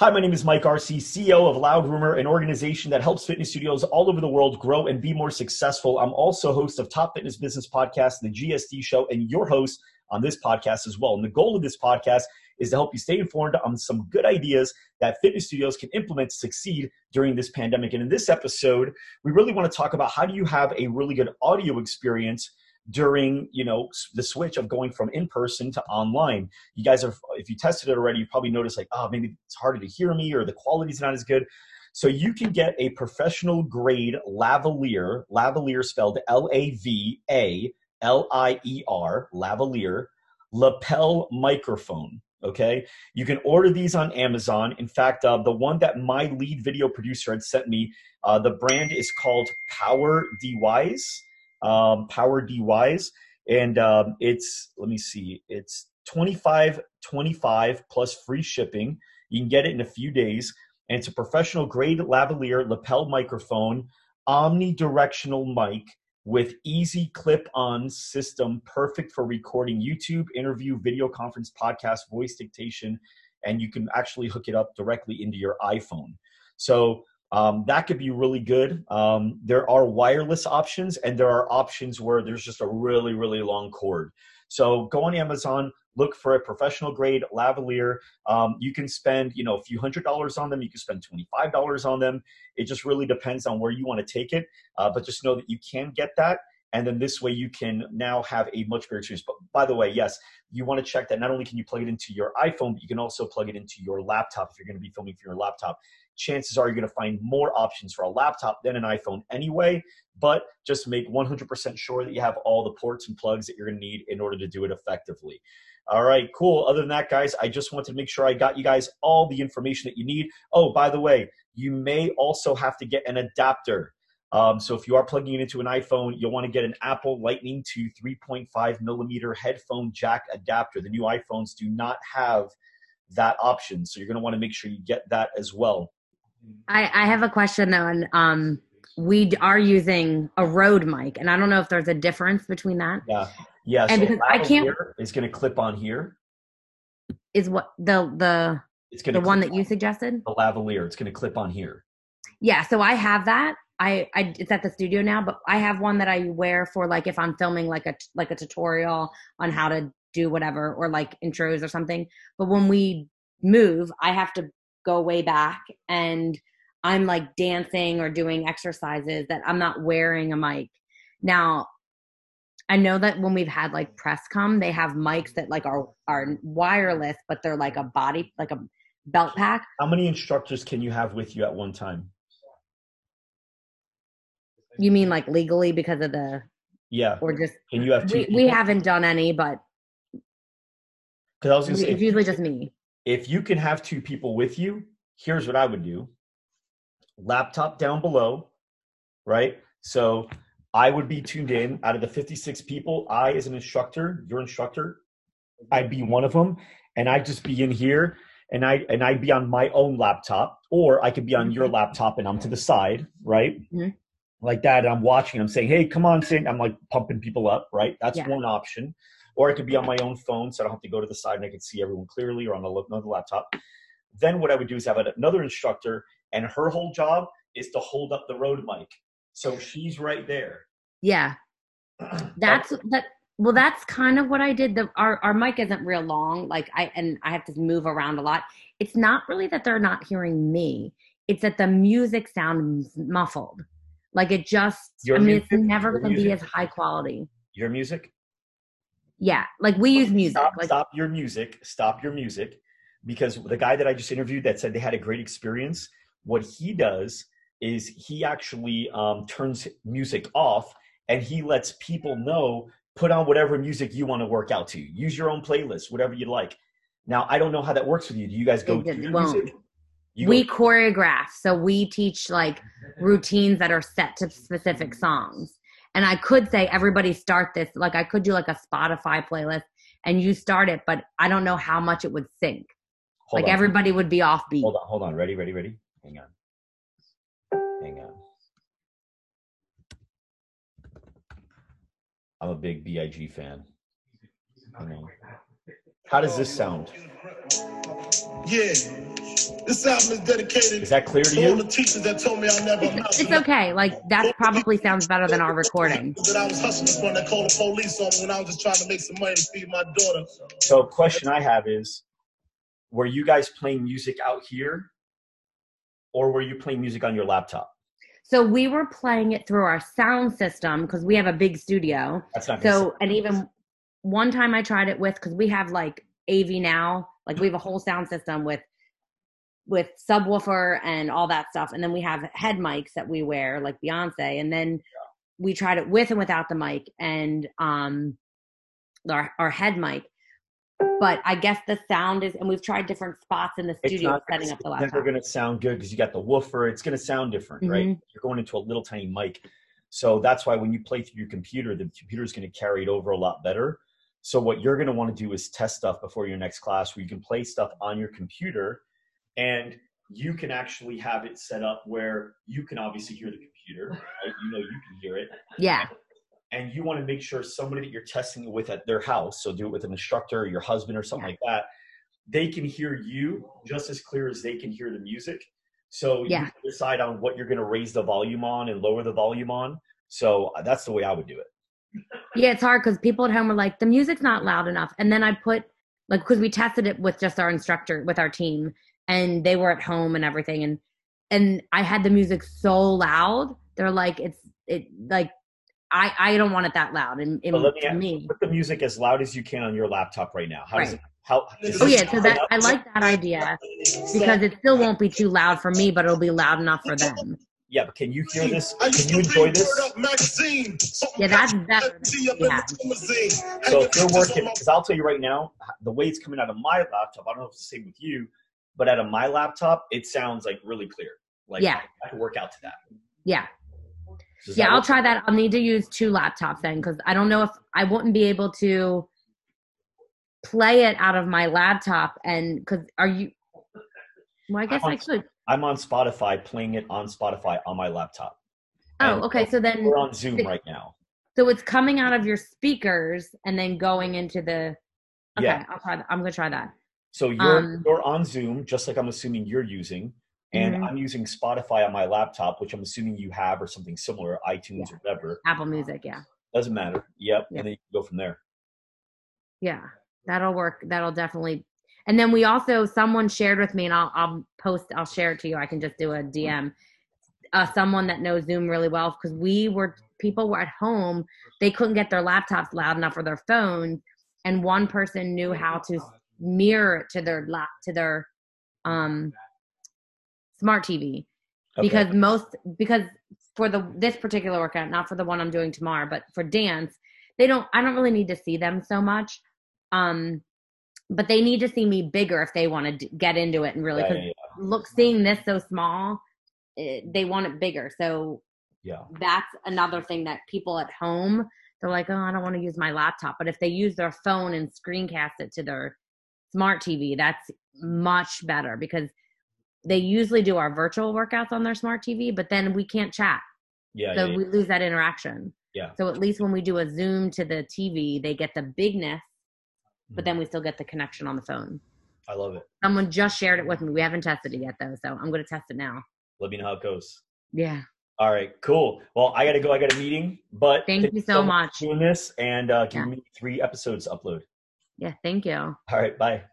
Hi, my name is Mike Arce, CEO of Loud Rumor, an organization that helps fitness studios all over the world grow and be more successful. I'm also host of Top Fitness Business Podcast, the GSD Show, and your host on this podcast as well. And the goal of this podcast is to help you stay informed on some good ideas that fitness studios can implement to succeed during this pandemic. And in this episode, we really want to talk about how do you have a really good audio experience during you know the switch of going from in person to online. You guys are if you tested it already you probably noticed like oh maybe it's harder to hear me or the quality's not as good. So you can get a professional grade lavalier lavalier spelled l-a-v-a l-i-e-r lavalier lapel microphone okay? You can order these on amazon. In fact uh, the one that my lead video producer had sent me uh, the brand is called power dwise um, Power DYs, and um, it's let me see, it's 25 25 plus free shipping. You can get it in a few days, and it's a professional grade lavalier lapel microphone, omnidirectional mic with easy clip-on system, perfect for recording YouTube, interview, video conference, podcast, voice dictation, and you can actually hook it up directly into your iPhone. So um, that could be really good. Um, there are wireless options, and there are options where there's just a really, really long cord. So go on Amazon, look for a professional grade lavalier. Um, you can spend, you know, a few hundred dollars on them. You can spend twenty-five dollars on them. It just really depends on where you want to take it. Uh, but just know that you can get that. And then this way you can now have a much better experience. But by the way, yes, you want to check that not only can you plug it into your iPhone, but you can also plug it into your laptop if you're going to be filming from your laptop chances are you're going to find more options for a laptop than an iPhone anyway. But just make 100% sure that you have all the ports and plugs that you're going to need in order to do it effectively. All right, cool. Other than that, guys, I just wanted to make sure I got you guys all the information that you need. Oh, by the way, you may also have to get an adapter. Um, so if you are plugging it into an iPhone, you'll want to get an Apple Lightning to 3.5 millimeter headphone jack adapter. The new iPhones do not have that option, so you're going to want to make sure you get that as well. I, I have a question though, and um, we are using a Rode mic, and I don't know if there's a difference between that. Yeah, yeah. And so because I can't- Is going to clip on here. Is what the the It's going the one that you suggested? the lavalier. It's going to clip on here. Yeah, so I have that. I, I it's at the studio now, but I have one that I wear for like if I'm filming like a like a tutorial on how to do whatever or like intros or something. But when we move, I have to go way back and I'm like dancing or doing exercises that I'm not wearing a mic. Now, I know that when we've had like press come, they have mics that like are are wireless, but they're like a body like a belt pack. How many instructors can you have with you at one time? You mean like legally because of the Yeah. or just Can you have two? we, we haven't done any, but Because I was going to say, it's usually just me. if you can have two people with you, here's what I would do: laptop down below, right? So I would be tuned in. Out of the 56 people, I, as an instructor, your instructor, I'd be one of them, and I'd just be in here, and I and I'd be on my own laptop, or I could be on your laptop and I'm to the side, right? Mhm. Like that, and I'm watching. I'm saying, "Hey, come on, sing!" I'm like pumping people up, right? That's Yeah. one option. Or I could be on my own phone, so I don't have to go to the side and I can see everyone clearly, or on another laptop. Then what I would do is have another instructor, and her whole job is to hold up the Rode mic. So she's right there. Yeah. That's that well that's kind of what I did. The our, our mic isn't real long. Like I and I have to move around a lot. It's not really that they're not hearing me. It's that the music sounds muffled. Like it just Your I mean it's never gonna be as high quality. Your music. Yeah. Like we use music. Stop, like stop your music. Stop your music. Because the guy that I just interviewed that said they had a great experience, what he does is he actually um, turns music off and he lets people know put on whatever music you want to work out to. Use your own playlist, whatever you like. Now, I don't know how that works with you. Do you guys go to music? You we go, choreograph. So we teach like routines that are set to specific mm-hmm. songs. And I could say everybody start this, like I could do like a Spotify playlist and you start it, but I don't know how much it would sync. hold like on. everybody would be offbeat. Hold on, hold on. Ready, ready, ready? Hang on. Hang on. I'm a big BIG fan. How does this sound? Yeah. This album is dedicated. Is that clear to you? The teachers that told me I'll never it's, it's okay. Like that probably sounds better than our recording. That I was hustling from that called the police on when I was just trying to make some money to feed my daughter. So, question I have is, were you guys playing music out here, or were you playing music on your laptop? So we were playing it through our sound system because we have a big studio. That's not so. And even one time I tried it with because we have like AV now, like we have a whole sound system with with subwoofer and all that stuff. And then we have head mics that we wear, like Beyonce. And then we tried it with and without the mic and um our, our head mic. But I guess the sound is, and we've tried different spots in the studio setting up the laptop. It's never going to sound good because you got the woofer. It's going to sound different, mm-hmm. right? You're going into a little tiny mic. So that's why when you play through your computer, the computer is going to carry it over a lot better. So what you're going to want to do is test stuff before your next class where you can play stuff on your computer and you can actually have it set up where you can obviously hear the computer right? you know you can hear it yeah and you want to make sure somebody that you're testing it with at their house so do it with an instructor or your husband or something yeah. like that they can hear you just as clear as they can hear the music so yeah. you decide on what you're going to raise the volume on and lower the volume on so uh, that's the way i would do it yeah it's hard because people at home are like the music's not loud enough and then i put like because we tested it with just our instructor with our team and they were at home and everything and and I had the music so loud. They're like, it's it like I I don't want it that loud. And, and let me, to me, put the music as loud as you can on your laptop right now. How right. does it? How? Oh yeah, so that I like that idea because it still won't be too loud for me, but it'll be loud enough for them. Yeah, but can you hear this? Can you enjoy this? Yeah, that's better. Yeah. So if you're working, because I'll tell you right now, the way it's coming out of my laptop, I don't know if it's the same with you, but out of my laptop, it sounds like really clear. Like yeah. I, I can work out to that. Yeah. Does yeah, I'll try that. I'll need to use two laptops then because I don't know if I wouldn't be able to play it out of my laptop. And because are you? Well, I guess on, I could. I'm on Spotify, playing it on Spotify on my laptop. Oh, okay. So then we're on Zoom the, right now. So it's coming out of your speakers and then going into the. Okay, yeah. I'll try. That. I'm gonna try that. So you're um, you're on Zoom, just like I'm assuming you're using, and mm-hmm. I'm using Spotify on my laptop, which I'm assuming you have or something similar, iTunes yeah. or whatever. Apple Music, yeah. Doesn't matter. Yep. yep. And then you go from there. Yeah, that'll work. That'll definitely. And then we also someone shared with me, and I'll I'll post. I'll share it to you. I can just do a DM. Uh, someone that knows Zoom really well because we were people were at home. They couldn't get their laptops loud enough or their phones, and one person knew how to mirror to their lap to their um smart TV okay. because most because for the this particular workout, not for the one I'm doing tomorrow, but for dance, they don't I don't really need to see them so much. Um but they need to see me bigger if they want to get into it and really yeah, yeah, yeah. look seeing this so small it, eh, they want it bigger so yeah that's another thing that people at home they're like oh i don't want to use my laptop but if they use their phone and screencast it to their smart TV, that's much better because they usually do our virtual workouts on their smart TV, but then we can't chat. Yeah. So yeah, we lose that interaction. Yeah. So at least when we do a Zoom to the TV, they get the bigness, but then we still get the connection on the phone. I love it. Someone just shared it with me. We haven't tested it yet though, so I'm going to test it now. Let me know how it goes. Yeah. All right, cool. Well, I got to go. I got a meeting, but thank you so, much doing this and uh, giving yeah. me three episodes to upload. Yeah, thank you. All right, bye.